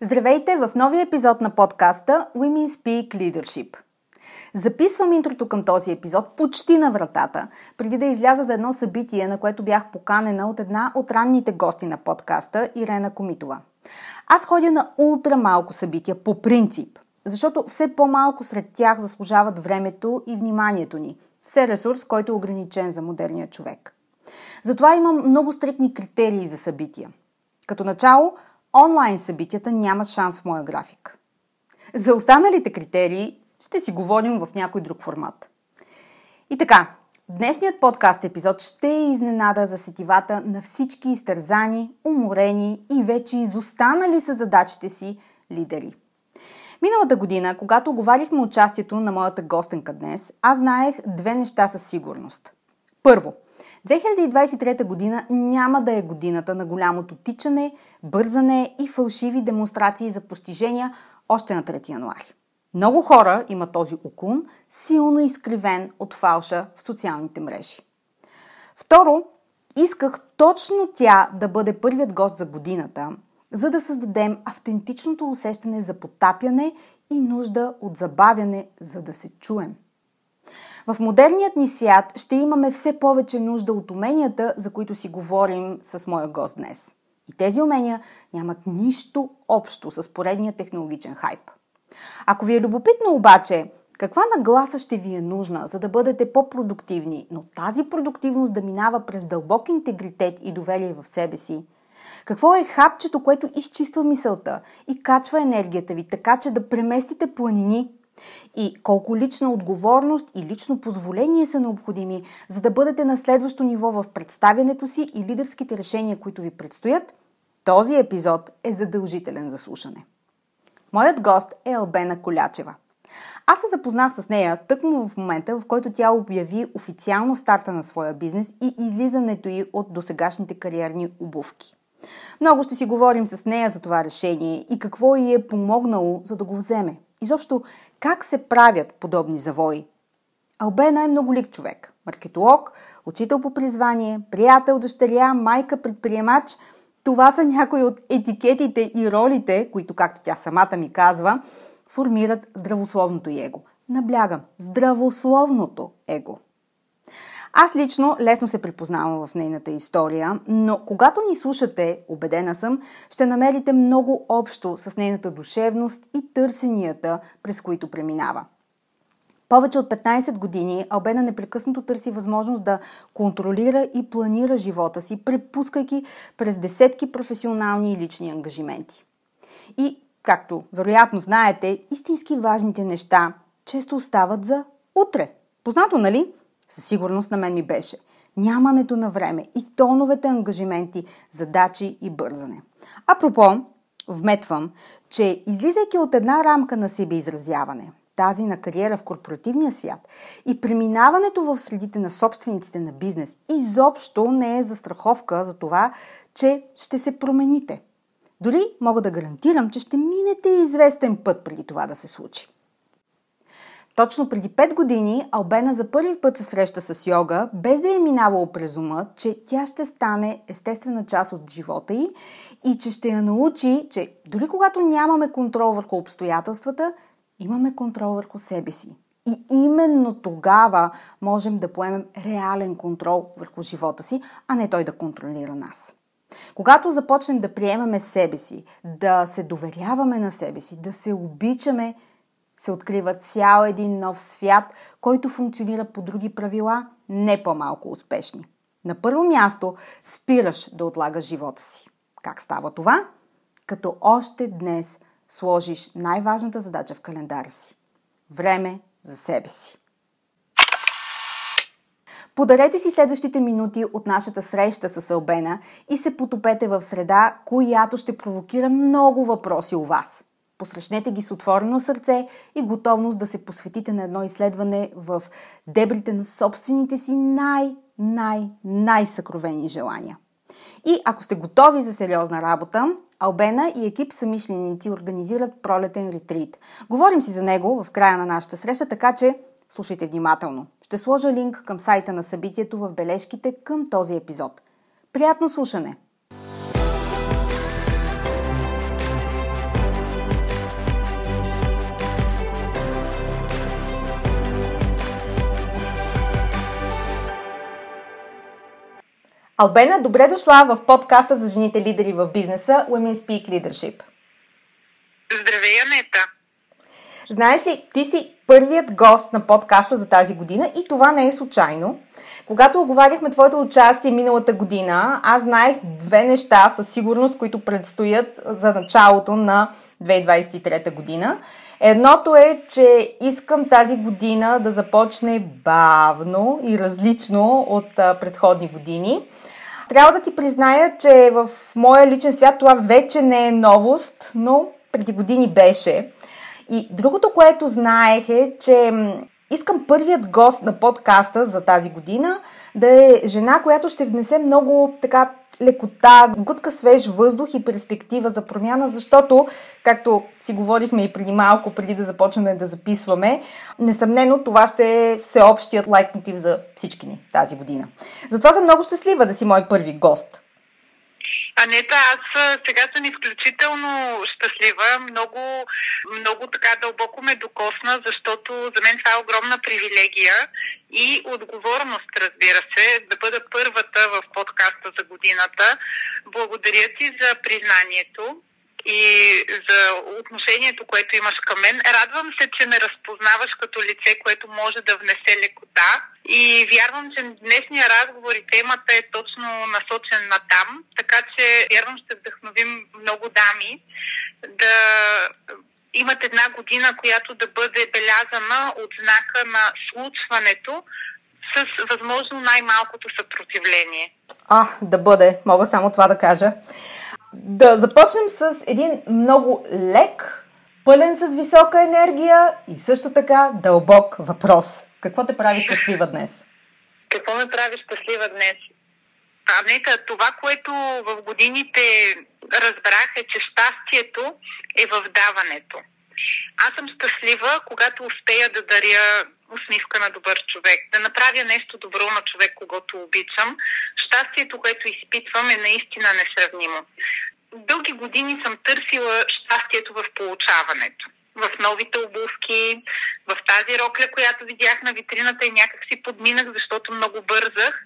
Здравейте в новия епизод на подкаста Women Speak Leadership. Записвам интрото към този епизод почти на вратата, преди да изляза за едно събитие, на което бях поканена от една от ранните гости на подкаста, Ирена Комитова. Аз ходя на ултра малко събития по принцип, защото все по-малко сред тях заслужават времето и вниманието ни. Все ресурс, който е ограничен за модерния човек. Затова имам много стрикни критерии за събития. Като начало – онлайн събитията нямат шанс в моя график. За останалите критерии ще си говорим в някой друг формат. И така, днешният подкаст епизод ще е изненада за сетивата на всички изтързани, уморени и вече изостанали с задачите си лидери. Миналата година, когато оговарихме участието на моята гостенка днес, аз знаех две неща със сигурност. Първо – 2023 година няма да е годината на голямото тичане, бързане и фалшиви демонстрации за постижения още на 3 януари. Много хора имат този уклон, силно изкривен от фалша в социалните мрежи. Второ, исках точно тя да бъде първият гост за годината, за да създадем автентичното усещане за потапяне и нужда от забавяне, за да се чуем – в модерният ни свят ще имаме все повече нужда от уменията, за които си говорим с моя гост днес. И тези умения нямат нищо общо с поредния технологичен хайп. Ако ви е любопитно обаче, каква нагласа ще ви е нужна, за да бъдете по-продуктивни, но тази продуктивност да минава през дълбок интегритет и доверие в себе си? Какво е хапчето, което изчиства мисълта и качва енергията ви, така че да преместите планини и колко лична отговорност и лично позволение са необходими, за да бъдете на следващо ниво в представянето си и лидерските решения, които ви предстоят, този епизод е задължителен за слушане. Моят гост е Албена Колячева. Аз се запознах с нея тъкмо в момента, в който тя обяви официално старта на своя бизнес и излизането й от досегашните кариерни обувки. Много ще си говорим с нея за това решение и какво й е помогнало, за да го вземе. Изобщо, как се правят подобни завои? Албена е многолик човек. Маркетолог, учител по призвание, приятел, дъщеря, майка, предприемач. Това са някои от етикетите и ролите, които, както тя самата ми казва, формират здравословното его. Наблягам, здравословното его. Аз лично лесно се припознавам в нейната история, но когато ни слушате, убедена съм, ще намерите много общо с нейната душевност и търсенията, през които преминава. Повече от 15 години Албена непрекъснато търси възможност да контролира и планира живота си, препускайки през десетки професионални и лични ангажименти. И, както вероятно знаете, истински важните неща често остават за утре. Познато, нали? Със сигурност на мен ми беше. Нямането на време и тоновете ангажименти, задачи и бързане. Апропо, вметвам, че излизайки от една рамка на себе изразяване, тази на кариера в корпоративния свят и преминаването в средите на собствениците на бизнес изобщо не е застраховка за това, че ще се промените. Дори мога да гарантирам, че ще минете известен път преди това да се случи. Точно преди 5 години Албена за първи път се среща с йога, без да е минавало през ума, че тя ще стане естествена част от живота й и че ще я научи, че дори когато нямаме контрол върху обстоятелствата, имаме контрол върху себе си. И именно тогава можем да поемем реален контрол върху живота си, а не той да контролира нас. Когато започнем да приемаме себе си, да се доверяваме на себе си, да се обичаме, се открива цял един нов свят, който функционира по други правила, не по-малко успешни. На първо място спираш да отлагаш живота си. Как става това? Като още днес сложиш най-важната задача в календара си. Време за себе си. Подарете си следващите минути от нашата среща с Албена и се потопете в среда, която ще провокира много въпроси у вас. Посрещнете ги с отворено сърце и готовност да се посветите на едно изследване в дебрите на собствените си най- най- най-съкровени желания. И ако сте готови за сериозна работа, Албена и екип самишленици организират пролетен ретрит. Говорим си за него в края на нашата среща, така че слушайте внимателно. Ще сложа линк към сайта на събитието в бележките към този епизод. Приятно слушане! Албена, добре дошла в подкаста за жените лидери в бизнеса Women Speak Leadership. Здравей, Анета! Знаеш ли, ти си първият гост на подкаста за тази година и това не е случайно. Когато оговаряхме твоето участие миналата година, аз знаех две неща със сигурност, които предстоят за началото на 2023 година. Едното е, че искам тази година да започне бавно и различно от предходни години. Трябва да ти призная, че в моя личен свят това вече не е новост, но преди години беше. И другото, което знаех е, че искам първият гост на подкаста за тази година да е жена, която ще внесе много така лекота, глътка свеж въздух и перспектива за промяна, защото, както си говорихме и преди малко, преди да започнем да записваме, несъмнено това ще е всеобщият лайтмотив за всички ни тази година. Затова съм много щастлива да си мой първи гост. Анета, аз сега съм изключително щастлива. Много, много така дълбоко ме докосна, защото за мен това е огромна привилегия и отговорност, разбира се, да бъда първата в подкаста за годината. Благодаря ти за признанието и за отношението, което имаш към мен. Радвам се, че ме разпознаваш като лице, което може да внесе лекота. И вярвам, че днешния разговор и темата е точно насочен на там. Така че вярвам, ще вдъхновим много дами да имат една година, която да бъде белязана от знака на случването с възможно най-малкото съпротивление. А, да бъде. Мога само това да кажа. Да започнем с един много лек, пълен с висока енергия и също така дълбок въпрос. Какво те прави щастлива днес? Какво ме прави щастлива днес? Нека, това, което в годините разбрах е, че щастието е в даването. Аз съм щастлива, когато успея да даря усмивка на добър човек, да направя нещо добро на човек, когато обичам. Щастието, което изпитвам е наистина несравнимо. Дълги години съм търсила щастието в получаването в новите обувки, в тази рокля, която видях на витрината и някак си подминах, защото много бързах.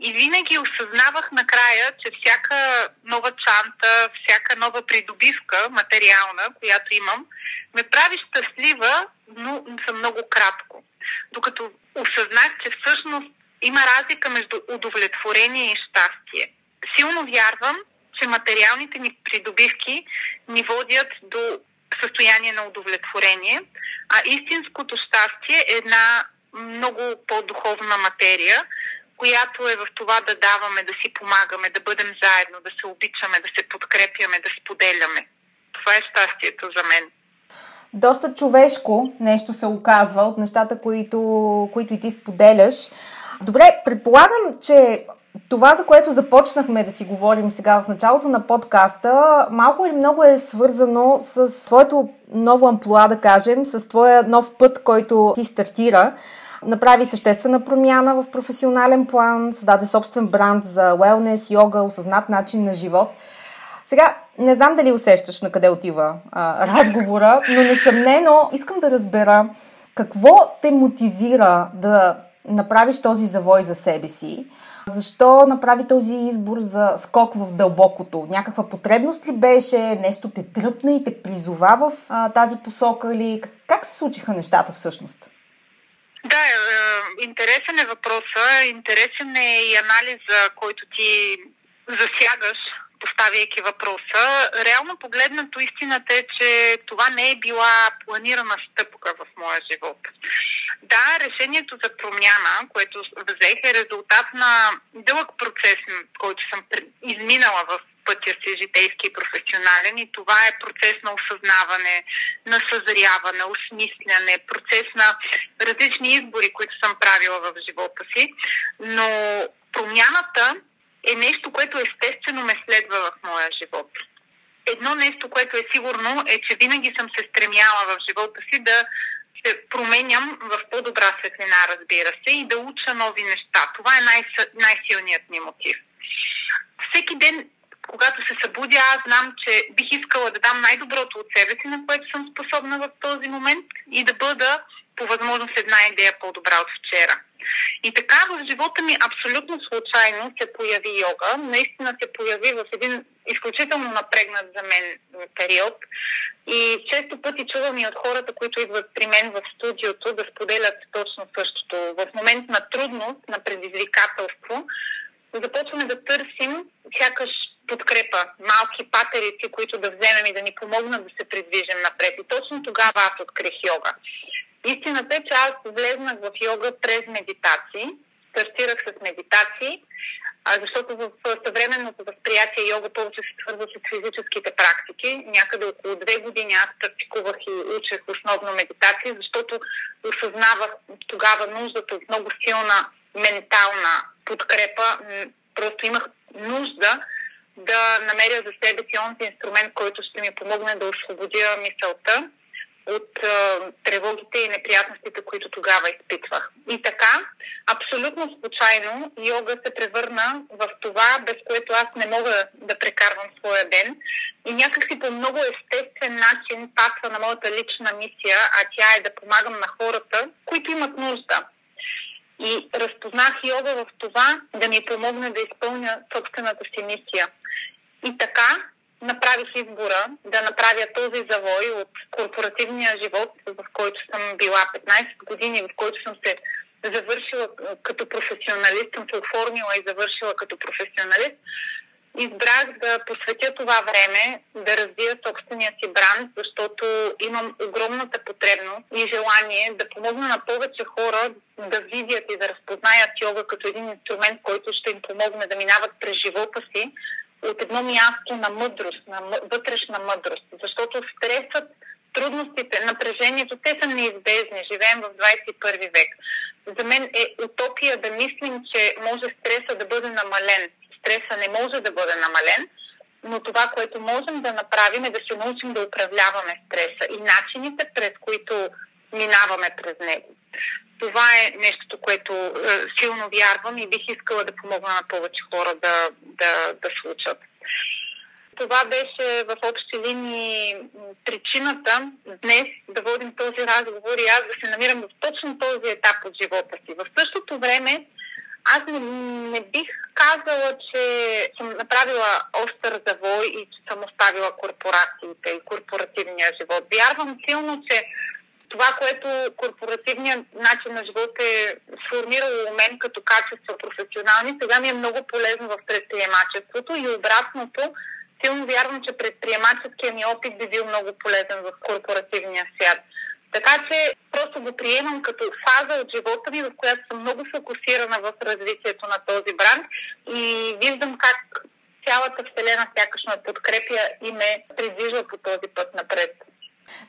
И винаги осъзнавах накрая, че всяка нова чанта, всяка нова придобивка, материална, която имам, ме прави щастлива, но за много кратко. Докато осъзнах, че всъщност има разлика между удовлетворение и щастие. Силно вярвам, че материалните ни придобивки ни водят до състояние на удовлетворение, а истинското щастие е една много по-духовна материя, която е в това да даваме, да си помагаме, да бъдем заедно, да се обичаме, да се подкрепяме, да споделяме. Това е щастието за мен. Доста човешко нещо се оказва от нещата, които, които и ти споделяш. Добре, предполагам, че това, за което започнахме да си говорим сега в началото на подкаста, малко или много е свързано с твоето ново амплуа, да кажем, с твоя нов път, който ти стартира. Направи съществена промяна в професионален план, създаде собствен бранд за wellness, йога, осъзнат начин на живот. Сега, не знам дали усещаш на къде отива а, разговора, но несъмнено искам да разбера какво те мотивира да направиш този завой за себе си защо направи този избор за скок в дълбокото? Някаква потребност ли беше? Нещо те тръпна и те призова в а, тази посока ли? Как се случиха нещата всъщност? Да, е, е, интересен е въпроса. Интересен е и анализа, който ти засягаш поставяйки въпроса. Реално погледнато истината е, че това не е била планирана стъпка в моя живот. Да, решението за промяна, което взех е резултат на дълъг процес, който съм изминала в пътя си житейски и професионален и това е процес на осъзнаване, на съзряване, осмисляне, процес на различни избори, които съм правила в живота си. Но промяната е нещо, което естествено ме следва в моя живот. Едно нещо, което е сигурно, е, че винаги съм се стремяла в живота си да се променям в по-добра светлина, разбира се, и да уча нови неща. Това е най- най-силният ми мотив. Всеки ден, когато се събудя, аз знам, че бих искала да дам най-доброто от себе си, на което съм способна в този момент и да бъда по възможност една идея по-добра от вчера. И така в живота ми абсолютно случайно се появи йога. Наистина се появи в един изключително напрегнат за мен период. И често пъти чувам и от хората, които идват при мен в студиото, да споделят точно същото. В момент на трудност, на предизвикателство, започваме да търсим сякаш подкрепа, малки патерици, които да вземем и да ни помогнат да се придвижим напред. И точно тогава аз открих йога. Истината е, че аз влезнах в йога през медитации. Стартирах с медитации, защото в съвременното възприятие йога повече се свързва с физическите практики. Някъде около две години аз практикувах и учех основно медитации, защото осъзнавах тогава нуждата от много силна ментална подкрепа. Просто имах нужда да намеря за себе си онзи инструмент, който ще ми помогне да освободя мисълта от а, тревогите и неприятностите, които тогава изпитвах. И така, абсолютно случайно, йога се превърна в това, без което аз не мога да прекарвам своя ден. И някакси по много естествен начин пасва на моята лична мисия, а тя е да помагам на хората, които имат нужда. И разпознах йога в това да ми помогне да изпълня собствената си мисия. И така, направих избора да направя този завой от корпоративния живот, в който съм била 15 години, в който съм се завършила като професионалист, съм се оформила и завършила като професионалист, избрах да посветя това време да развия собствения си бранд, защото имам огромната потребност и желание да помогна на повече хора да видят и да разпознаят йога като един инструмент, който ще им помогне да минават през живота си от едно място на мъдрост, на вътрешна мъдрост. Защото стресът, трудностите, напрежението, те са неизбежни. Живеем в 21 век. За мен е утопия да мислим, че може стреса да бъде намален. Стреса не може да бъде намален, но това, което можем да направим е да се научим да управляваме стреса и начините, през които минаваме през него. Това е нещото, което е, силно вярвам и бих искала да помогна на повече хора да, да, да случат. Това беше в общи линии причината днес да водим този разговор и аз да се намирам в точно този етап от живота си. В същото време аз не, не бих казала, че съм направила остър завой и че съм оставила корпорациите и корпоративния живот. Вярвам силно, че това, което корпоративният начин на живот е сформирало у мен като качество професионални, сега ми е много полезно в предприемачеството и обратното, силно вярвам, че предприемаческия ми опит би бил много полезен в корпоративния свят. Така че просто го приемам като фаза от живота ми, в която съм много фокусирана в развитието на този бранд и виждам как цялата вселена сякаш ме подкрепя и ме придвижва по този път напред.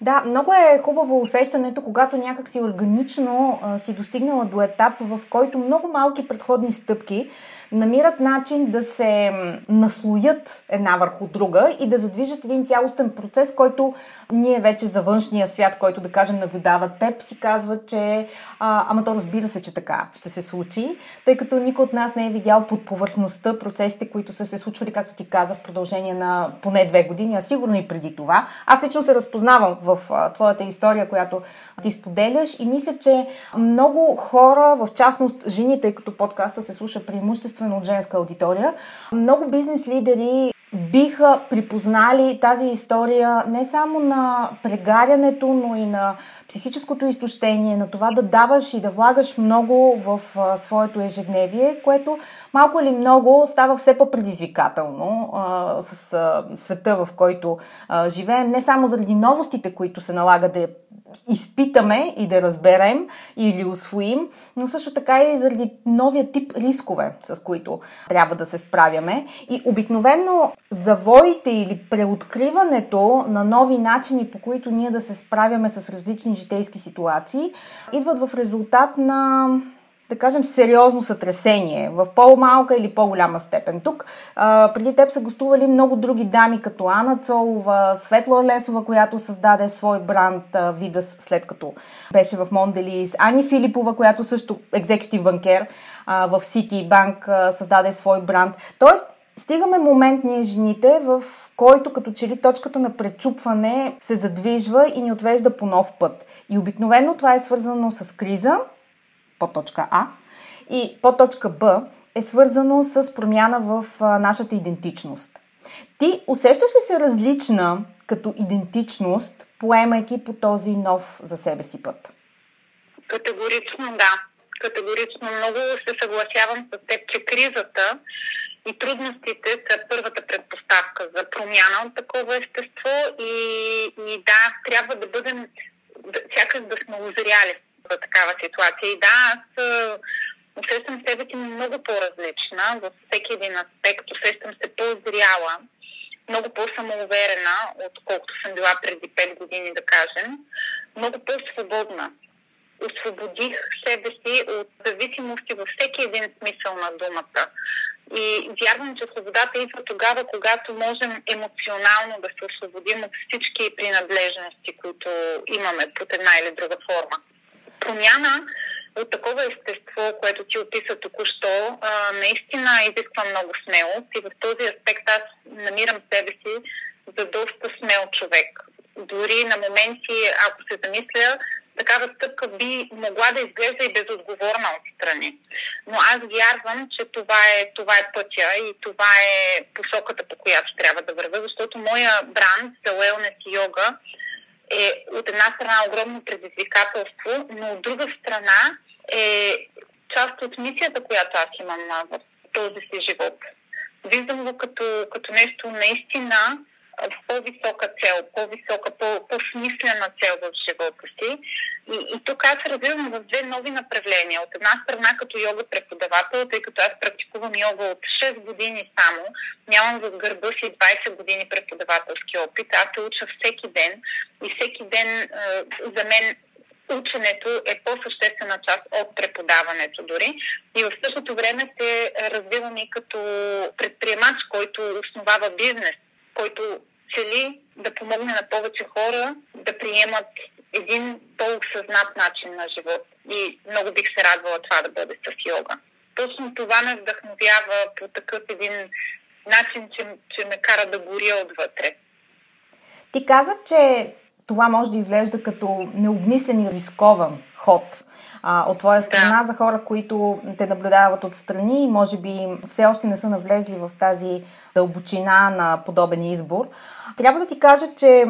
Да, много е хубаво усещането, когато някак си органично а, си достигнала до етап, в който много малки предходни стъпки намират начин да се наслоят една върху друга и да задвижат един цялостен процес, който ние вече за външния свят, който да кажем наблюдава теб, си казва, че а, ама то разбира се, че така ще се случи, тъй като никой от нас не е видял под повърхността процесите, които са се случвали, както ти каза, в продължение на поне две години, а сигурно и преди това. Аз лично се разпознавам в твоята история, която ти споделяш. И мисля, че много хора, в частност жени, тъй като подкаста се слуша преимуществено от женска аудитория, много бизнес лидери биха припознали тази история не само на прегарянето, но и на психическото изтощение, на това да даваш и да влагаш много в а, своето ежедневие, което малко или много става все по-предизвикателно а, с а, света, в който живеем, не само заради новостите, които се налага да изпитаме и да разберем или освоим, но също така и заради новия тип рискове, с които трябва да се справяме. И обикновено завоите или преоткриването на нови начини, по които ние да се справяме с различни житейски ситуации, идват в резултат на да кажем, сериозно сътресение в по-малка или по-голяма степен. Тук а, преди теб са гостували много други дами, като Ана Цолова, Светла Лесова, която създаде свой бранд а, Видас, след като беше в Монделис, Ани Филипова, която също екзекутив банкер а, в Сити Банк създаде свой бранд. Тоест, стигаме момент ние жените, в който като че ли точката на пречупване се задвижва и ни отвежда по нов път. И обикновено това е свързано с криза, подточка А, и подточка Б е свързано с промяна в нашата идентичност. Ти усещаш ли се различна като идентичност, поемайки по този нов за себе си път? Категорично да. Категорично много се съгласявам с теб, че кризата и трудностите са първата предпоставка за промяна от такова естество и, и да, трябва да бъдем, сякаш да сме озряли за такава ситуация. И да, аз усещам себе си много по-различна във всеки един аспект. Усещам се по-зряла, много по-самоуверена, отколкото съм била преди 5 години, да кажем. Много по-свободна. Освободих себе си от зависимости във всеки един смисъл на думата. И вярвам, че свободата идва тогава, когато можем емоционално да се освободим от всички принадлежности, които имаме под една или друга форма промяна от такова естество, което ти описа току-що, а, наистина изисква много смелост и в този аспект аз намирам себе си за доста смел човек. Дори на моменти, ако се замисля, такава стъпка би могла да изглежда и безотговорна отстрани. Но аз вярвам, че това е, това е пътя и това е посоката, по която трябва да вървя, защото моя бранд за Wellness и йога е от една страна огромно предизвикателство, но от друга страна е част от мисията, която аз имам в този си живот. Виждам го като, като нещо наистина в по-висока цел, по-висока, по-смислена цел в живота си. И, и тук аз развивам в две нови направления. От една страна като йога преподавател, тъй като аз практикувам йога от 6 години само, нямам в гърба си 20 години преподавателски опит. Аз се уча всеки ден и всеки ден за мен ученето е по-съществена част от преподаването дори. И в същото време се развивам и като предприемач, който основава бизнес, който цели да помогне на повече хора да приемат един по-осъзнат начин на живот. И много бих се радвала това да бъде с йога. Точно това ме вдъхновява по такъв един начин, че, че ме кара да горя отвътре. Ти каза, че това може да изглежда като необмислен и рискован ход а, от твоя страна да. за хора, които те наблюдават отстрани и може би все още не са навлезли в тази дълбочина на подобен избор. Трябва да ти кажа, че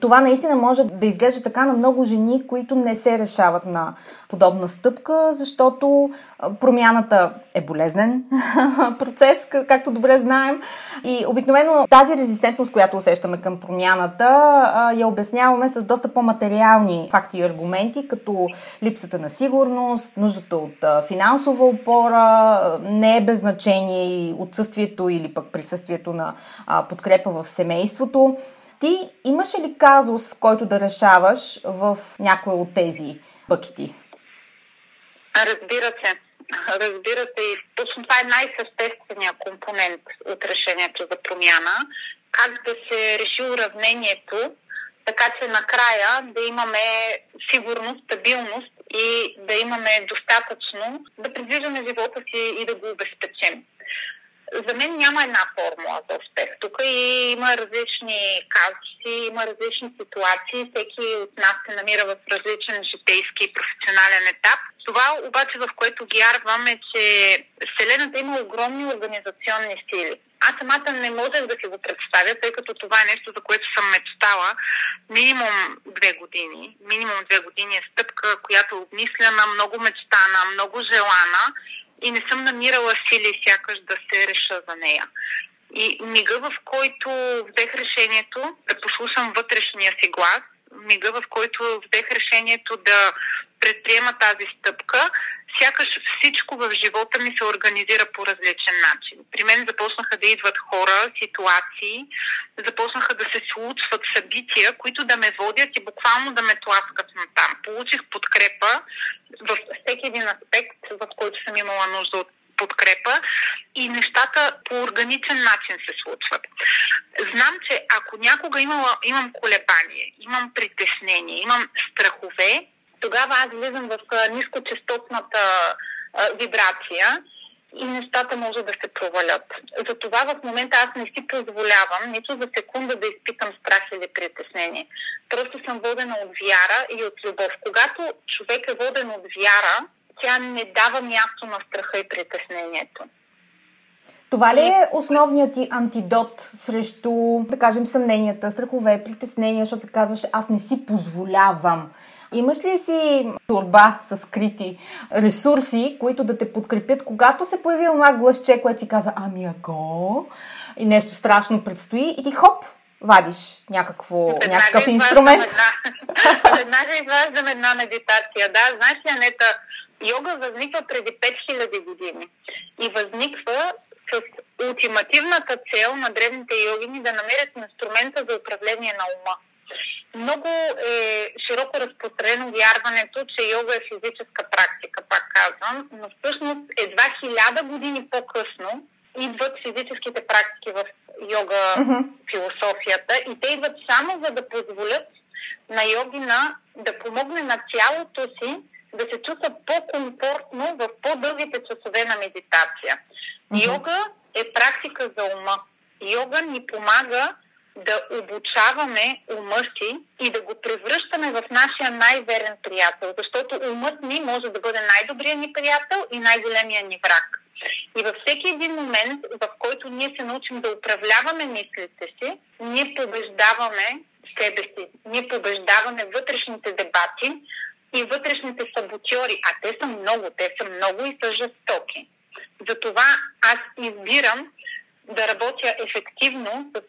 това наистина може да изглежда така на много жени, които не се решават на подобна стъпка, защото промяната е болезнен процес, както добре знаем. И обикновено тази резистентност, която усещаме към промяната, я обясняваме с доста по-материални факти и аргументи, като липсата на сигурност, нуждата от финансова опора, не е без значение и отсъствието или пък присъствието на подкрепа в семейството. Ти имаш ли казус, който да решаваш в някой от тези пъкти? Разбира се. Разбира се, и точно това е най-същественият компонент от решението за промяна. Как да се реши уравнението, така че накрая да имаме сигурност, стабилност и да имаме достатъчно да придвижваме живота си и да го обезпечим. За мен няма една формула за успех. Тук и има различни казуси, има различни ситуации. Всеки от нас се намира в различен житейски и професионален етап. Това обаче, в което вярвам е, че Вселената има огромни организационни сили. Аз самата не можех да си го представя, тъй като това е нещо, за което съм мечтала минимум две години. Минимум две години е стъпка, която обмисляна, много мечтана, много желана и не съм намирала сили сякаш да се реша за нея. И мига, в който взех решението да послушам вътрешния си глас, мига, в който взех решението да предприема тази стъпка, сякаш всичко в живота ми се организира по различен начин. При мен започнаха да идват хора, ситуации, започнаха да се случват събития, които да ме водят и буквално да ме тласкат на там. Получих подкрепа в всеки един аспект, в който съм имала нужда от подкрепа и нещата по органичен начин се случват. Знам, че ако някога имала, имам колебание, имам притеснение, имам страхове, тогава аз влизам в нискочастотната вибрация и нещата може да се провалят. Затова в момента аз не си позволявам нито за секунда да изпитам страх или притеснение. Просто съм водена от вяра и от любов. Когато човек е воден от вяра, тя не дава място на страха и притеснението. Това ли е основният ти антидот срещу, да кажем, съмненията, страхове, притеснения, защото казваш, аз не си позволявам. Имаш ли си турба с скрити ресурси, които да те подкрепят, когато се появи това гласче, което си казва, ами ако и нещо страшно предстои и ти хоп, вадиш някакво, веднага някакъв инструмент. Една, веднага изваждам една медитация. Да, знаеш ли, Анета, йога възниква преди 5000 години и възниква с ултимативната цел на древните йогини да намерят инструмента за управление на ума. Много е широко разпространено вярването, че йога е физическа практика, пак казвам, но всъщност едва хиляда години по-късно идват физическите практики в йога mm-hmm. философията и те идват само за да позволят на йогина да помогне на тялото си да се чувства по-комфортно в по-дългите часове на медитация. Mm-hmm. Йога е практика за ума. Йога ни помага да обучаваме ума си и да го превръщаме в нашия най-верен приятел, защото умът ни може да бъде най-добрият ни приятел и най-големия ни враг. И във всеки един момент, в който ние се научим да управляваме мислите си, ние побеждаваме себе си. Ние побеждаваме вътрешните дебати и вътрешните саботьори, а те са много, те са много и са жестоки. Затова аз избирам работя ефективно с,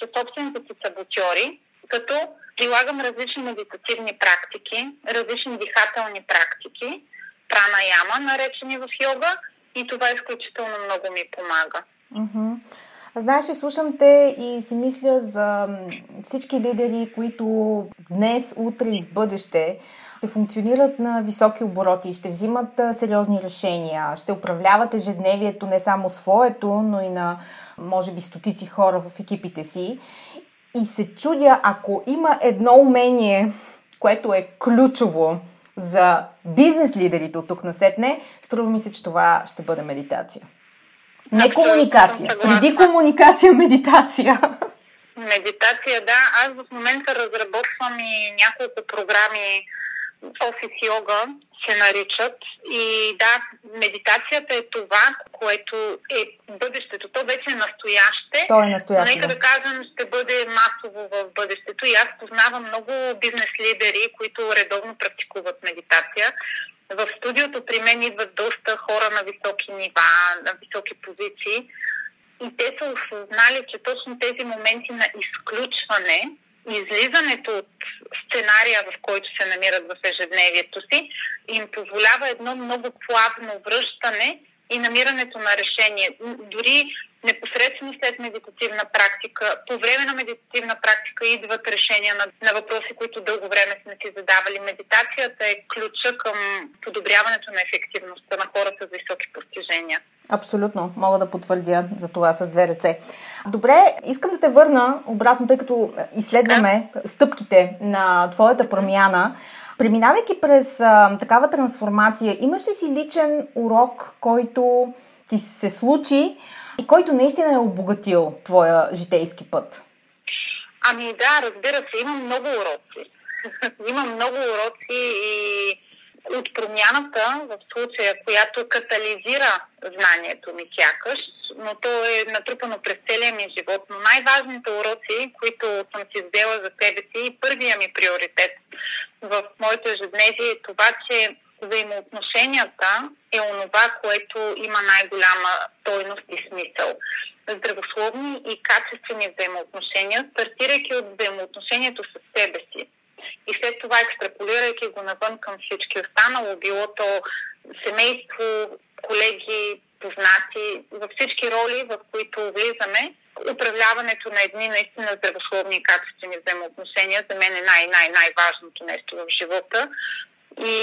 с собствените си саботьори, като прилагам различни медитативни практики, различни дихателни практики, прана яма, наречени в йога, и това изключително много ми помага. Mm-hmm. Знаеш ли, слушам те и си мисля за всички лидери, които днес, утре и в бъдеще ще функционират на високи обороти, ще взимат сериозни решения, ще управляват ежедневието не само своето, но и на, може би, стотици хора в екипите си. И се чудя, ако има едно умение, което е ключово за бизнес лидерите от тук насетне, струва ми се, че това ще бъде медитация. Не комуникация. Преди комуникация, медитация. Медитация, да. Аз в момента разработвам и няколко програми офис йога се наричат. И да, медитацията е това, което е бъдещето. То вече е настояще. То е настояще. Нека да кажем, ще бъде масово в бъдещето. И аз познавам много бизнес лидери, които редовно практикуват медитация. В студиото при мен идват доста хора на високи нива, на високи позиции. И те са осъзнали, че точно тези моменти на изключване излизането от сценария, в който се намират в ежедневието си, им позволява едно много плавно връщане и намирането на решение. Дори непосредствено след медитативна практика, по време на медитативна практика идват решения на, на въпроси, които дълго време сме си задавали. Медитацията е ключа към подобряването на ефективността на хората с високи постижения. Абсолютно, мога да потвърдя за това с две ръце. Добре, искам да те върна обратно, тъй като изследваме стъпките на твоята промяна. Преминавайки през а, такава трансформация, имаш ли си личен урок, който ти се случи и който наистина е обогатил твоя житейски път? Ами да, разбира се, имам много уроци. имам много уроци и от промяната в случая, която катализира знанието ми сякаш, но то е натрупано през целия ми живот. Но най-важните уроци, които съм си взела за себе си и първия ми приоритет в моето ежедневие е това, че взаимоотношенията е онова, което има най-голяма стойност и смисъл. Здравословни и качествени взаимоотношения, стартирайки от взаимоотношението с себе си и след това екстраполирайки го навън към всички останало, било то семейство, колеги, познати, във всички роли, в които влизаме, управляването на едни наистина здравословни и качествени взаимоотношения за мен е най-най-най-важното нещо в живота. И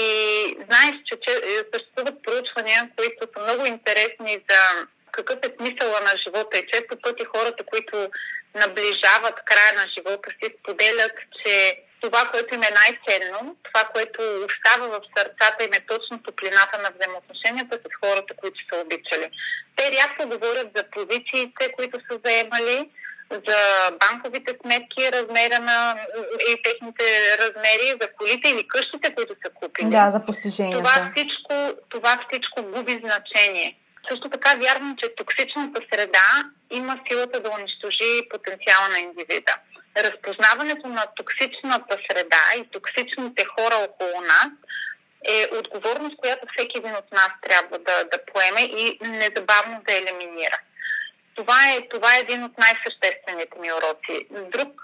знаеш, че, че съществуват проучвания, които са много интересни за какъв е смисъла на живота и често пъти хората, които наближават края на живота си, споделят, че това, което им е най-ценно, това, което остава в сърцата им е точно топлината на взаимоотношенията с хората, които са обичали. Те рядко говорят за позициите, които са заемали, за банковите сметки, размера на и техните размери, за колите или къщите, които са купили. Да, за постиженията. Това всичко, това всичко губи значение. Също така вярвам, че токсичната среда има силата да унищожи потенциала на индивида разпознаването на токсичната среда и токсичните хора около нас е отговорност, която всеки един от нас трябва да, да поеме и незабавно да елиминира. Това е, това е един от най-съществените ми уроци. Друг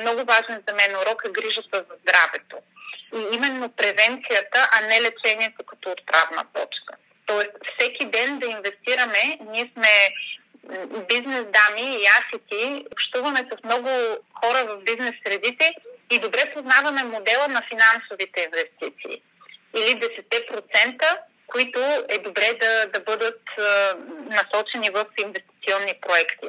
много важен за мен урок е грижата за здравето. И именно превенцията, а не лечението като отправна точка. Тоест, всеки ден да инвестираме, ние сме бизнес дами и аз и ти общуваме с много хора в бизнес средите и добре познаваме модела на финансовите инвестиции. Или 10%, които е добре да, да бъдат а, насочени в инвестиционни проекти.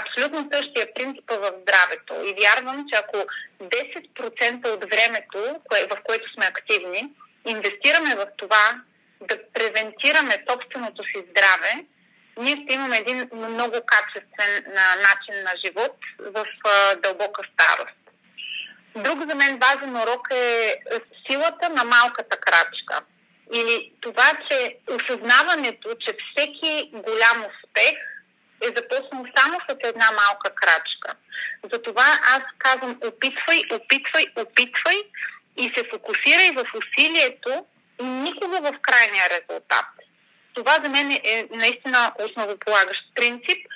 Абсолютно същия принцип в здравето. И вярвам, че ако 10% от времето, кое, в което сме активни, инвестираме в това да превентираме собственото си здраве, ние ще имаме един много качествен начин на живот в дълбока старост. Друг за мен важен урок е силата на малката крачка. Или това, че осъзнаването, че всеки голям успех е започнал само с една малка крачка. Затова аз казвам опитвай, опитвай, опитвай и се фокусирай в усилието и никога в крайния резултат. Това за мен е наистина основополагащ принцип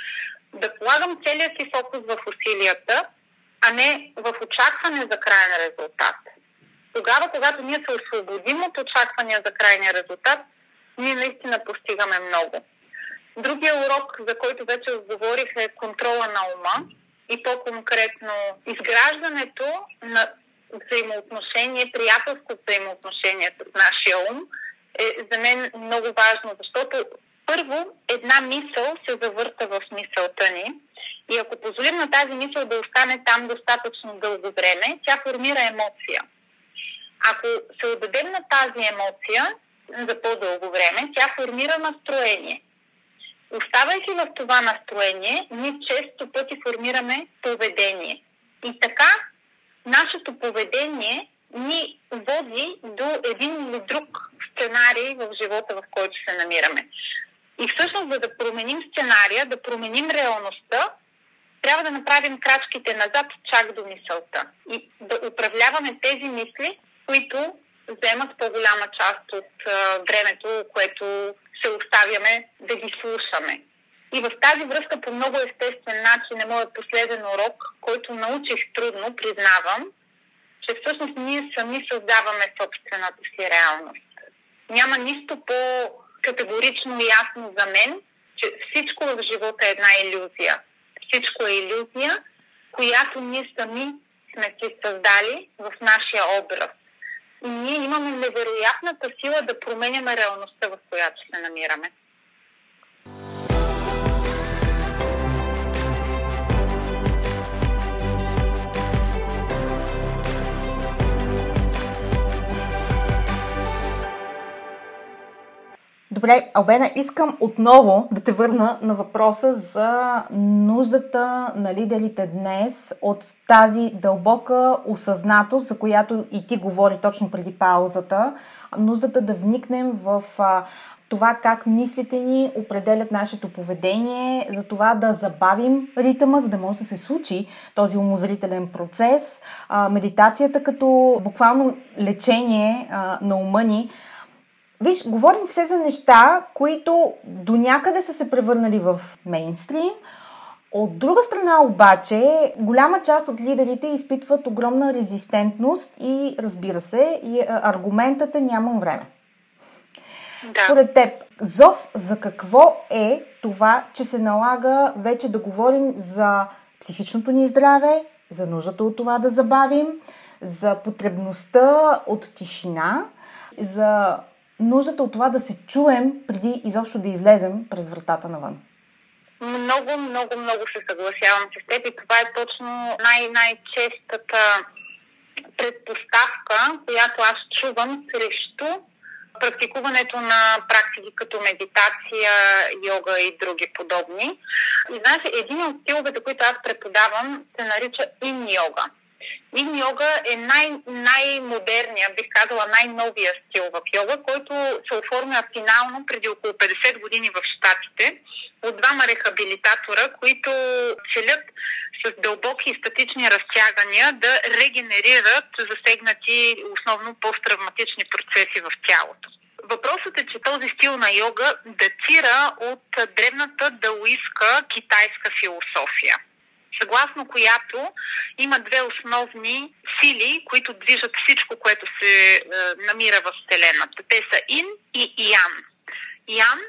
да полагам целият си фокус в усилията, а не в очакване за крайен резултат. Тогава, когато ние се освободим от очаквания за крайния резултат, ние наистина постигаме много. Другия урок, за който вече говорих, е контрола на ума и по-конкретно изграждането на взаимоотношение, приятелско взаимоотношение с нашия ум – е за мен много важно, защото първо една мисъл се завърта в мисълта ни и ако позволим на тази мисъл да остане там достатъчно дълго време, тя формира емоция. Ако се отдадем на тази емоция за по-дълго време, тя формира настроение. Оставайки в това настроение, ние често пъти формираме поведение. И така, нашето поведение ни води до един или друг сценарий в живота, в който се намираме. И всъщност, за да променим сценария, да променим реалността, трябва да направим крачките назад чак до мисълта и да управляваме тези мисли, които вземат по-голяма част от времето, което се оставяме да ги слушаме. И в тази връзка по много естествен начин е моят последен урок, който научих трудно, признавам, че всъщност ние сами създаваме собствената си реалност. Няма нищо по-категорично ясно за мен, че всичко в живота е една иллюзия. Всичко е иллюзия, която ние сами сме си създали в нашия образ. И ние имаме невероятната сила да променяме реалността, в която се намираме. Добре, Албена, искам отново да те върна на въпроса за нуждата на лидерите днес от тази дълбока осъзнатост, за която и ти говори точно преди паузата. Нуждата да вникнем в това как мислите ни определят нашето поведение, за това да забавим ритъма, за да може да се случи този умозрителен процес. Медитацията като буквално лечение на ума ни – Виж, говорим все за неща, които до някъде са се превърнали в мейнстрим. От друга страна обаче, голяма част от лидерите изпитват огромна резистентност и, разбира се, и аргументът е нямам време. Да. Според теб, зов за какво е това, че се налага вече да говорим за психичното ни здраве, за нуждата от това да забавим, за потребността от тишина, за нуждата от това да се чуем преди изобщо да излезем през вратата навън? Много, много, много се съгласявам с теб и това е точно най- най-честата предпоставка, която аз чувам срещу практикуването на практики като медитация, йога и други подобни. И знаеш, един от стиловете, които аз преподавам, се нарича ин йога. Ин йога е най- най-модерният, бих казала най-новия стил в йога, който се оформя финално преди около 50 години в Штатите от двама рехабилитатора, които целят с дълбоки и статични разтягания да регенерират засегнати основно посттравматични процеси в тялото. Въпросът е, че този стил на йога датира от древната даоистка китайска философия съгласно която има две основни сили, които движат всичко, което се е, намира в Вселената. Те са Ин и Ян. Ян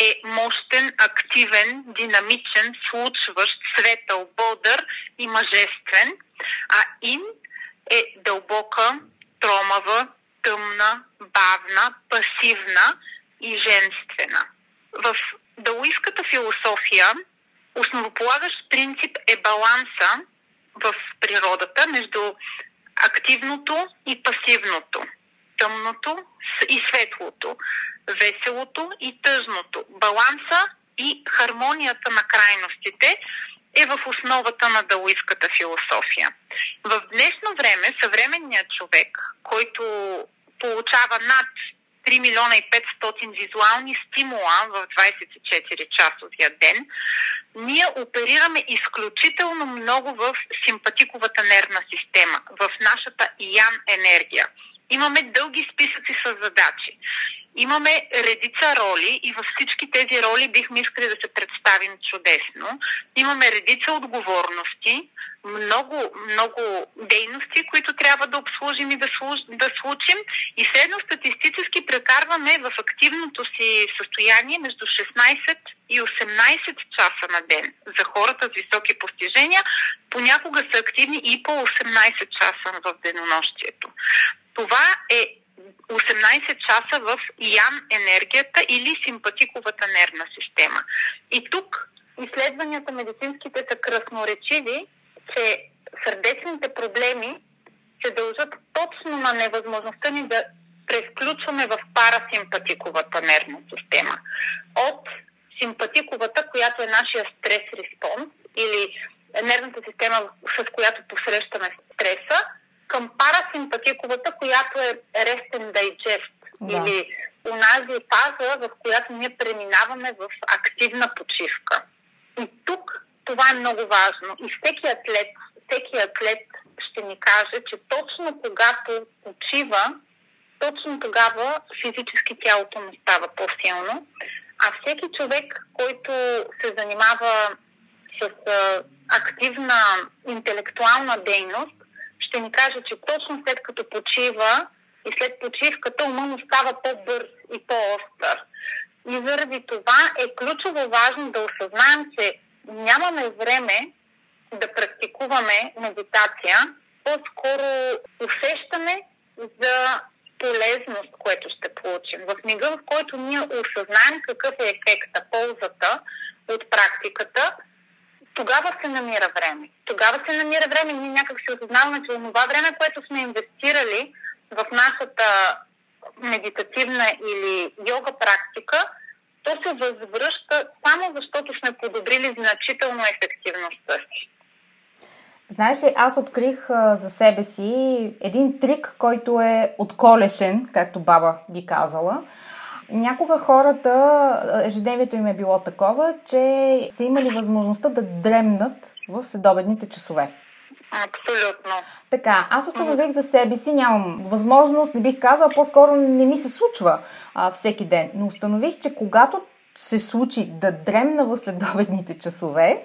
е мощен, активен, динамичен, случващ, светъл, бодър и мъжествен, а Ин е дълбока, тромава, тъмна, бавна, пасивна и женствена. В даоистската философия Основополагащ принцип е баланса в природата между активното и пасивното, тъмното и светлото, веселото и тъжното. Баланса и хармонията на крайностите е в основата на даоистската философия. В днешно време съвременният човек, който получава над 3 милиона и 500 визуални стимула в 24 часовия ден, ние оперираме изключително много в симпатиковата нервна система, в нашата ян енергия. Имаме дълги списъци с задачи. Имаме редица роли и във всички тези роли бихме искали да се представим чудесно. Имаме редица отговорности, много, много дейности, които трябва да обслужим и да, служ, да случим и средностатистически прекарваме в активното си състояние между 16 и 18 часа на ден. За хората с високи постижения понякога са активни и по 18 часа в денонощието. Това е 18 часа в ян енергията или симпатиковата нервна система. И тук изследванията медицинските са красноречиви, че сърдечните проблеми се дължат точно на невъзможността ни да превключваме в парасимпатиковата нервна система. От симпатиковата, която е нашия стрес респонс или нервната система, с която посрещаме стреса, към парасимпатиковата, която е rest and digest да. или унази фаза, в която ние преминаваме в активна почивка. И тук това е много важно. И всеки атлет, всеки атлет ще ни каже, че точно когато почива, точно тогава физически тялото му става по-силно. А всеки човек, който се занимава с активна интелектуална дейност, ще ни каже, че точно след като почива и след почивката ума става по-бърз и по-остър. И заради това е ключово важно да осъзнаем, че нямаме време да практикуваме медитация, по-скоро усещане за полезност, което ще получим. В мига, в който ние осъзнаем какъв е ефекта, ползата от практиката, тогава се намира време. Тогава се намира време. Ние някак си осъзнаваме, че това време, което сме инвестирали в нашата медитативна или йога практика, то се възвръща само защото сме подобрили значително ефективността си. Знаеш ли, аз открих а, за себе си един трик, който е отколешен, както баба би казала. Някога хората, ежедневието им е било такова, че са имали възможността да дремнат в следобедните часове. Абсолютно. Така, аз установих за себе си, нямам възможност, не бих казала, по-скоро не ми се случва а, всеки ден, но установих, че когато се случи да дремна в следобедните часове,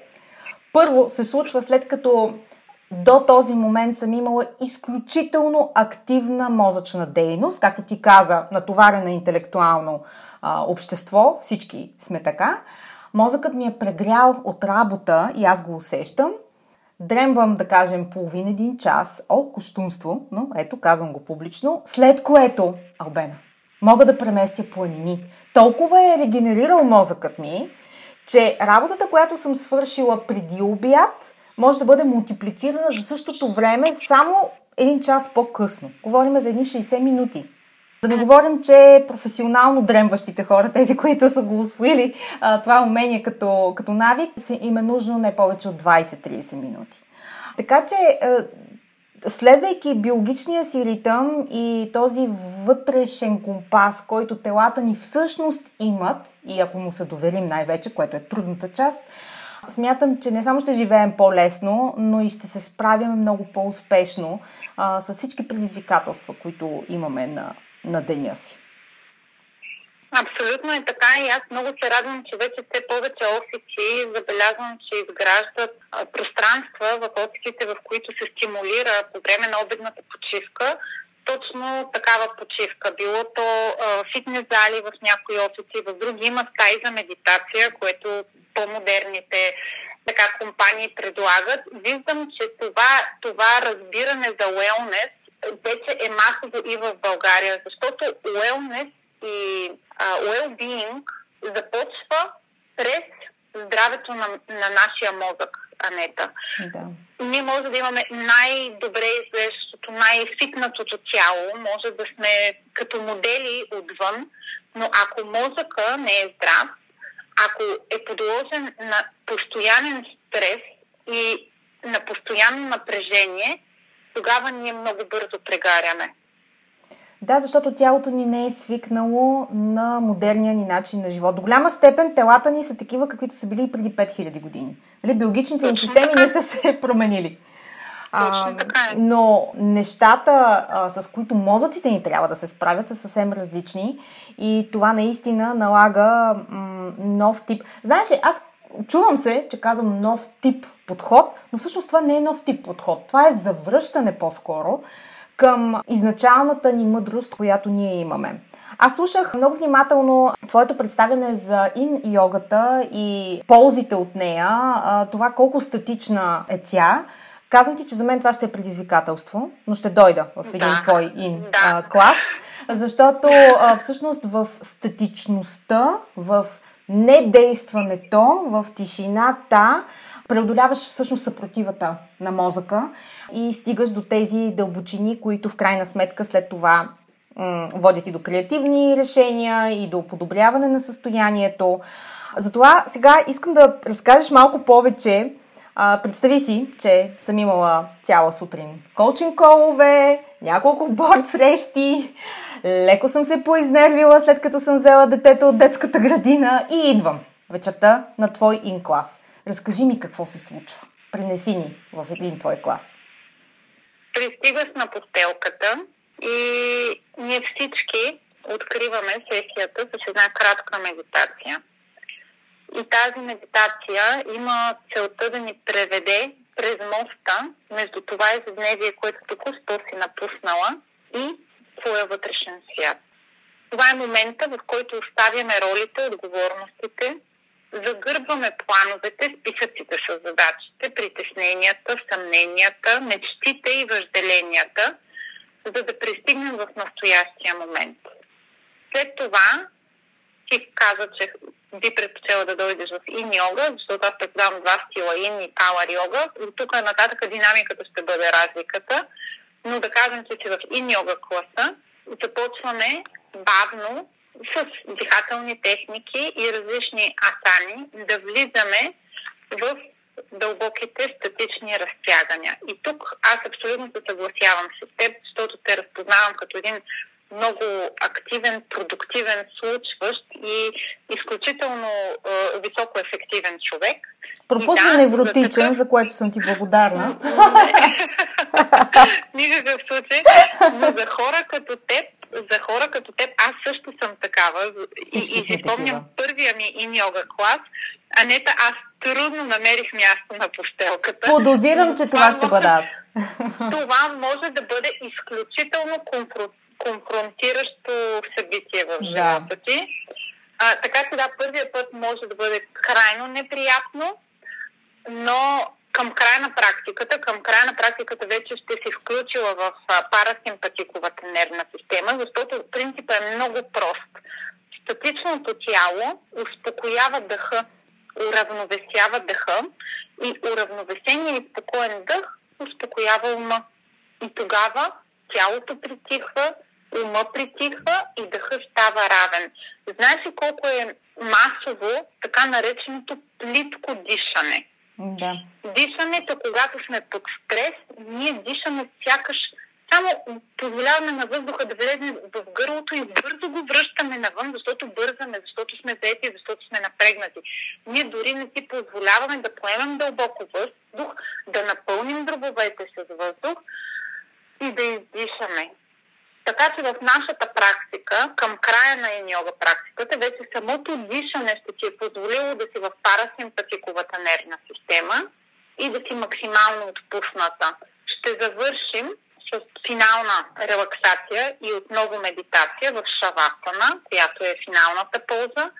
първо се случва след като до този момент съм имала изключително активна мозъчна дейност, както ти каза, натоварена интелектуално а, общество, всички сме така. Мозъкът ми е прегрял от работа и аз го усещам. Дремвам, да кажем, половин един час. О, костунство, но ето, казвам го публично. След което, Албена, мога да преместя планини. Толкова е регенерирал мозъкът ми, че работата, която съм свършила преди обяд, може да бъде мултиплицирана за същото време само един час по-късно. Говорим за едни 60 минути. Да не говорим, че професионално дремващите хора, тези, които са го освоили това умение като, като навик, им е нужно не повече от 20-30 минути. Така че, а, следвайки биологичния си ритъм и този вътрешен компас, който телата ни всъщност имат, и ако му се доверим най-вече, което е трудната част, Смятам, че не само ще живеем по-лесно, но и ще се справяме много по-успешно а, с всички предизвикателства, които имаме на, на деня си. Абсолютно е така и аз много се радвам, че вече все повече офиси забелязвам, че изграждат пространства в офисите, в които се стимулира по време на обедната почивка точно такава почивка. Било то фитнес зали в някои офиси, в други има стаи за медитация, което по-модерните така компании предлагат. Виждам, че това, това разбиране за wellness вече е масово и в България, защото wellness и well-being започва през здравето на, на нашия мозък, Анета. Да. Ние може да имаме най-добре изглеждащото, най-фитнатото тяло, може да сме като модели отвън, но ако мозъка не е здрав, ако е подложен на постоянен стрес и на постоянно напрежение, тогава ние много бързо прегаряме. Да, защото тялото ни не е свикнало на модерния ни начин на живот. До голяма степен телата ни са такива, каквито са били и преди 5000 години. Нали, биологичните ни системи не са се променили. А, е. но нещата, а, с които мозъците ни трябва да се справят, са съвсем различни и това наистина налага м- нов тип. Знаеш ли, аз чувам се, че казвам нов тип подход, но всъщност това не е нов тип подход. Това е завръщане по-скоро към изначалната ни мъдрост, която ние имаме. Аз слушах много внимателно твоето представяне за ин йогата и ползите от нея, това колко статична е тя. Казвам ти, че за мен това ще е предизвикателство, но ще дойда в един да. твой ин да. клас, защото а, всъщност в статичността, в недействането, в тишината, преодоляваш всъщност съпротивата на мозъка и стигаш до тези дълбочини, които в крайна сметка след това м- водят и до креативни решения и до подобряване на състоянието. Затова сега искам да разкажеш малко повече. А, представи си, че съм имала цяла сутрин коучинг колове, няколко борд срещи, леко съм се поизнервила след като съм взела детето от детската градина и идвам вечерта на твой ин клас. Разкажи ми какво се случва. Пренеси ни в един твой клас. Пристигаш на постелката и ние всички откриваме сесията с една кратка медитация. И тази медитация има целта да ни преведе през моста между това ежедневие, което току-що си напуснала и твоя вътрешен свят. това е момента, в който оставяме ролите, отговорностите, загърбваме плановете, списъците с задачите, притесненията, съмненията, мечтите и въжделенията, за да пристигнем в настоящия момент. След това ти каза, че би предпочела да дойдеш в ин йога, защото аз преподавам два стила ин и пауър йога. От тук нататък динамиката ще бъде разликата. Но да кажем, че в ин йога класа започваме бавно с дихателни техники и различни асани да влизаме в дълбоките статични разтягания. И тук аз абсолютно се съгласявам с теб, защото те разпознавам като един много активен, продуктивен, случващ и изключително е, високо ефективен човек. Пропусна да, невротичен, за, такъв... за което съм ти благодарна. Никакъв случай. Но за хора като теб, за хора като теб, аз също съм такава. Всички и, и си спомням първия ми ин йога клас. Анета, аз трудно намерих място на постелката. Подозирам, че това ще бъда аз. Това може да бъде изключително конфронтиращо събитие в живота да. ти. А, така че да, първият път може да бъде крайно неприятно, но към края на практиката, към края на практиката вече ще си включила в парасимпатиковата нервна система, защото принципът е много прост. Статичното тяло успокоява дъха, уравновесява дъха и уравновесение и спокоен дъх успокоява ума. И тогава тялото притихва, ума притихва и дъха става равен. Знаеш ли колко е масово така нареченото плитко дишане? Да. Дишането, когато сме под стрес, ние дишаме сякаш само позволяваме на въздуха да влезе в гърлото и бързо го връщаме навън, защото бързаме, защото сме заети, защото сме напрегнати. Ние дори не си позволяваме да поемем дълбоко въздух, да напълним дробовете с въздух и да издишаме. Така че в нашата практика, към края на йога практиката, вече самото дишане ще ти е позволило да си в парасимпатиковата нервна система и да си максимално отпусната. Ще завършим с финална релаксация и отново медитация в шавасана, която е финалната полза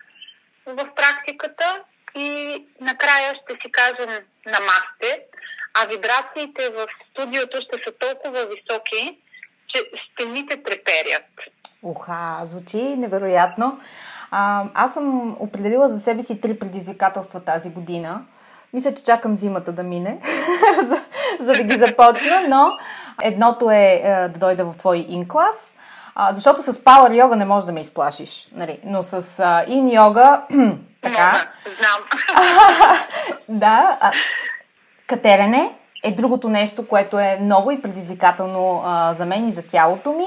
в практиката. И накрая ще си кажем намасте, а вибрациите в студиото ще са толкова високи, че стените треперят. Уха, звучи невероятно. А, аз съм определила за себе си три предизвикателства тази година. Мисля, че чакам зимата да мине, за, за да ги започна, но едното е, е да дойда в твой ин-клас, а, защото с Power Yoga не можеш да ме изплашиш. Нали? Но с ин йога, така. Знам. да. А, катерене, е другото нещо, което е ново и предизвикателно а, за мен и за тялото ми.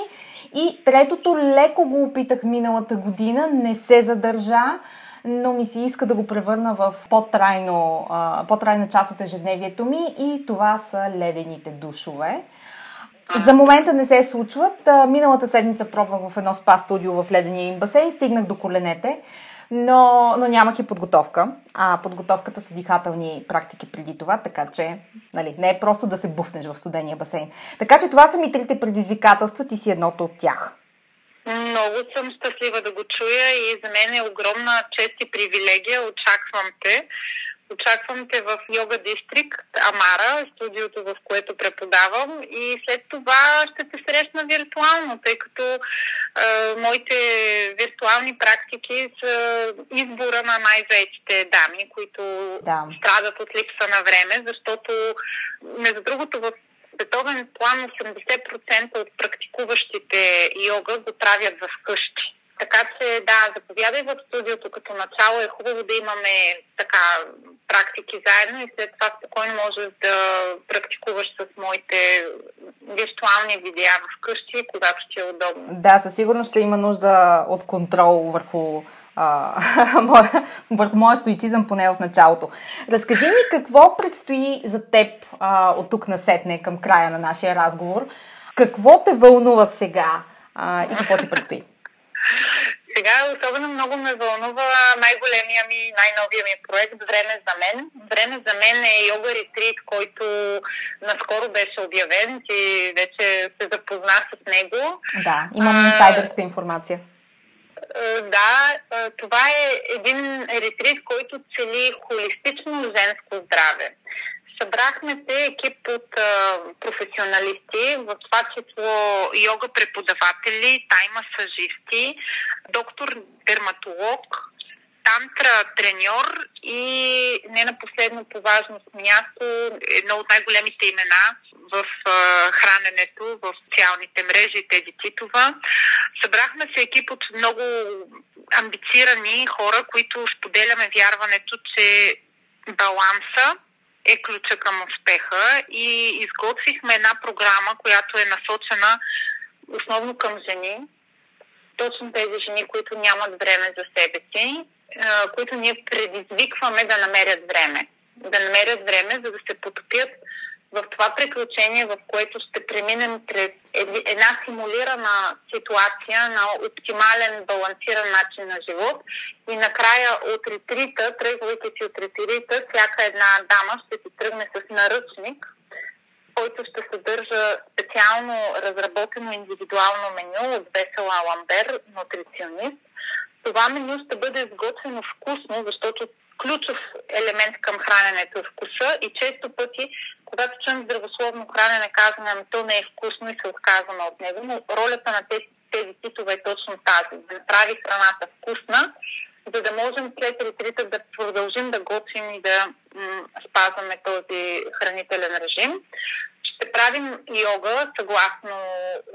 И третото, леко го опитах миналата година, не се задържа, но ми се иска да го превърна в по-трайно, а, по-трайна част от ежедневието ми и това са ледените душове. За момента не се случват. Миналата седмица пробвах в едно спа студио в ледения им басейн, стигнах до коленете но, но нямах и подготовка. А подготовката са дихателни практики преди това, така че нали, не е просто да се буфнеш в студения басейн. Така че това са ми трите предизвикателства, ти си едното от тях. Много съм щастлива да го чуя и за мен е огромна чест и привилегия. Очаквам те. Очаквам те в Йога Дистрикт, Амара, студиото, в което преподавам и след това ще те срещна виртуално, тъй като е, моите виртуални практики са избора на най-заетите дами, които да. страдат от липса на време, защото, между другото, в световен план 80% от практикуващите йога го правят в къщи. Така че да, заповядай в студиото като начало. Е хубаво да имаме така практики заедно и след това спокойно можеш да практикуваш с моите виртуални видеа вкъщи, когато ще е удобно. Да, със сигурност ще има нужда от контрол върху а, върху моя стоицизъм, поне в началото. Разкажи ми какво предстои за теб а, от тук насетне към края на нашия разговор. Какво те вълнува сега а, и какво ти предстои? Сега особено много ме вълнува най-големия ми, най-новия ми проект Време за мен. Време за мен е йога ретрит, който наскоро беше обявен. и вече се запозна с него. Да, имам инсайдърска информация. да, това е един ретрит, който цели холистично женско здраве. Събрахме се екип от а, професионалисти, в това число йога преподаватели, таймасажисти, доктор дерматолог, тантра треньор и не на последно по важност място, едно от най-големите имена в храненето, в социалните мрежи, тези титова. Събрахме се екип от много амбицирани хора, които споделяме вярването, че баланса е ключа към успеха и изготвихме една програма, която е насочена основно към жени, точно тези жени, които нямат време за себе си, които ние предизвикваме да намерят време. Да намерят време, за да се потопят в това приключение, в което ще преминем през една симулирана ситуация на оптимален, балансиран начин на живот и накрая от ретрита, тръгвайки си от ретрита, всяка една дама ще си тръгне с наръчник, който ще съдържа специално разработено индивидуално меню от Весела Ламбер, нутриционист. Това меню ще бъде изготвено вкусно, защото ключов елемент към храненето е вкуса и често пъти когато чуем здравословно хранене, казваме, ами то не е вкусно и се отказваме от него, но ролята на тези, тези титове е точно тази, да направи храната вкусна, за да можем след ретрита да продължим да готвим и да м- спазваме този хранителен режим. Ще правим йога съгласно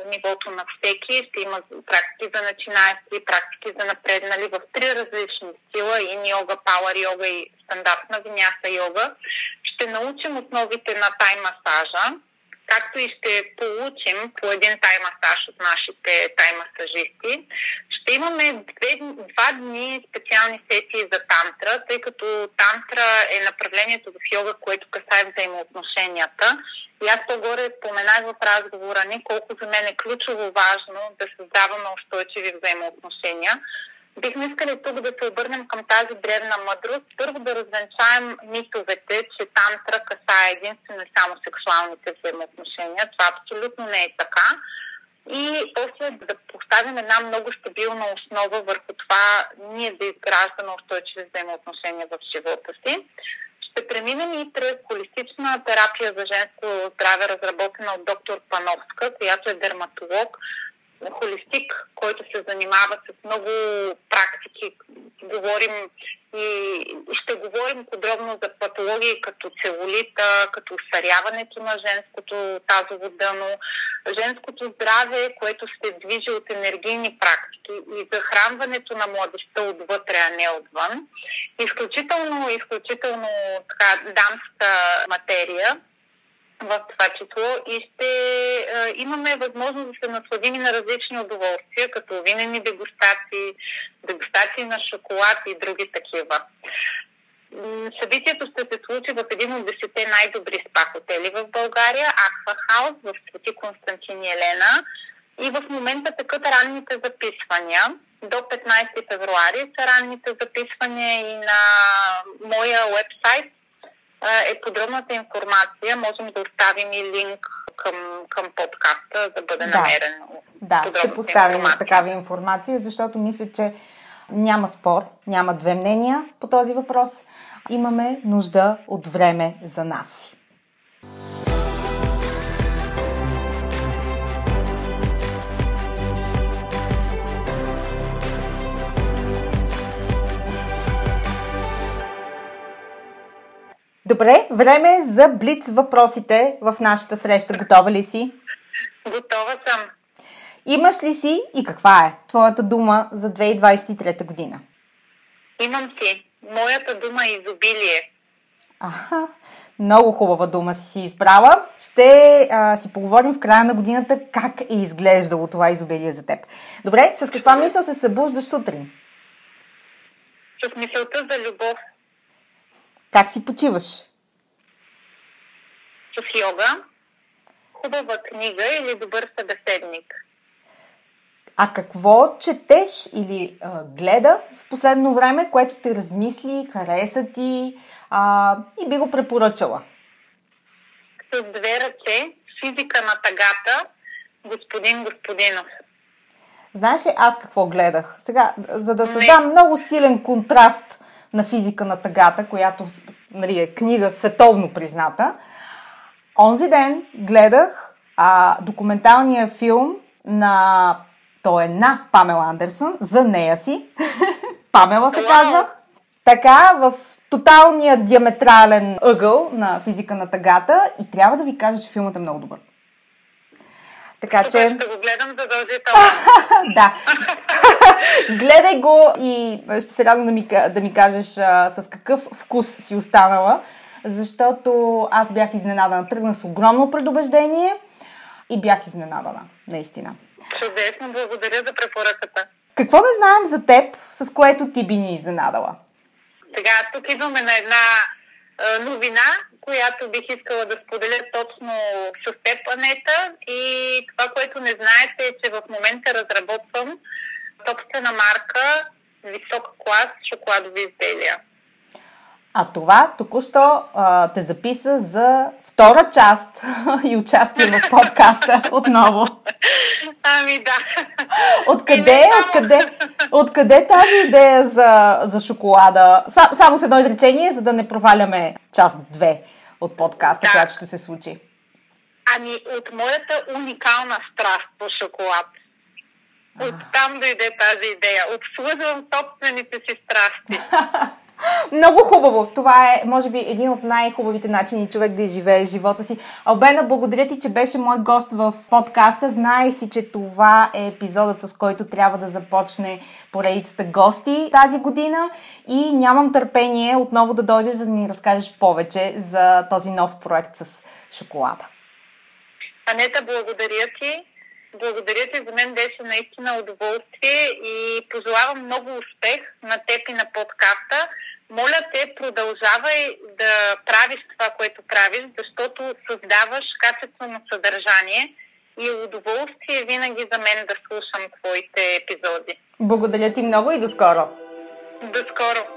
нивото на всеки. Ще има практики за начинаещи, практики за напреднали в три различни стила. И йога, пауър йога и стандартна виняса йога ще научим основите на тай масажа, както и ще получим по един тай масаж от нашите тай масажисти. Ще имаме две, два дни специални сесии за тантра, тъй като тантра е направлението в йога, което касае взаимоотношенията. И аз по-горе споменах в разговора ни колко за мен е ключово важно да създаваме устойчиви взаимоотношения Бихме искали тук да се обърнем към тази древна мъдрост. Първо да развенчаем митовете, че тантра касае единствено само сексуалните взаимоотношения. Това абсолютно не е така. И после да поставим една много стабилна основа върху това ние да изграждаме устойчиви взаимоотношения в живота си. Ще преминем и през холистична терапия за женско здраве, разработена от доктор Пановска, която е дерматолог, холистик, който се занимава с много практики. Говорим и ще говорим подробно за патологии като целулита, като устаряването на женското тазово дъно, женското здраве, което се движи от енергийни практики и захранването на младеща отвътре, а не отвън. Изключително, изключително така, дамска материя, в това число и ще а, имаме възможност да се насладим и на различни удоволствия, като винени дегустации, дегустации на шоколад и други такива. Събитието ще се случи в един от десете най-добри спа хотели в България, Аква Хаус в Свети Константин Елена. И в момента такът ранните записвания. До 15 февруари са ранните записвания и на моя вебсайт е подробната информация. Можем да оставим и линк към, към подкаста, да бъде да. намерен. Да, ще поставим информация. такава информация, защото мисля, че няма спор, няма две мнения по този въпрос. Имаме нужда от време за нас. Добре, време е за блиц въпросите в нашата среща. Готова ли си? Готова съм. Имаш ли си и каква е твоята дума за 2023 година? Имам си. Моята дума е изобилие. Аха, много хубава дума си избрала. Ще а, си поговорим в края на годината как е изглеждало това изобилие за теб. Добре, с каква мисъл се събуждаш сутрин? С мисълта за любов. Как си почиваш? С йога, хубава книга или добър събеседник. А какво четеш или а, гледа в последно време, което те размисли, хареса ти а, и би го препоръчала? С две ръце, физика на тагата, господин Господинов. Знаеш ли аз какво гледах? Сега, за да създам много силен контраст на физика на тъгата, която нали, е книга световно призната, онзи ден гледах а, документалния филм на... Той е на Памела Андерсън, за нея си. Памела се казва. Така, в тоталния диаметрален ъгъл на физика на тъгата и трябва да ви кажа, че филмът е много добър. Така че... Ще го гледам задължително. да. Гледай го и ще се радвам да ми, да ми кажеш а, с какъв вкус си останала, защото аз бях изненадана. Тръгна с огромно предубеждение и бях изненадана, наистина. Чудесно, благодаря за препоръката. Какво не знаем за теб, с което ти би ни изненадала? Сега, тук идваме на една новина, която бих искала да споделя точно с теб, Анета. И това, което не знаете е, че в момента разработвам собствена марка висок клас шоколадови изделия. А това току-що а, те записа за втора част и участие в подкаста отново. Ами да. Откъде, откъде, откъде тази идея за, за шоколада? Са, само с едно изречение, за да не проваляме част две от подкаста, да. която ще се случи. Ами от моята уникална страст по шоколад. От там дойде тази идея. Обслужвам собствените си страсти. Много хубаво. Това е, може би, един от най-хубавите начини човек да изживее живота си. Албена, благодаря ти, че беше мой гост в подкаста. Знай си, че това е епизодът, с който трябва да започне поредицата гости тази година и нямам търпение отново да дойдеш, за да ни разкажеш повече за този нов проект с шоколада. Анета, благодаря ти. Благодаря ти, за мен беше наистина удоволствие и пожелавам много успех на теб и на подкаста. Моля те, продължавай да правиш това, което правиш, защото създаваш качествено съдържание и удоволствие винаги за мен да слушам твоите епизоди. Благодаря ти много и до скоро! До скоро!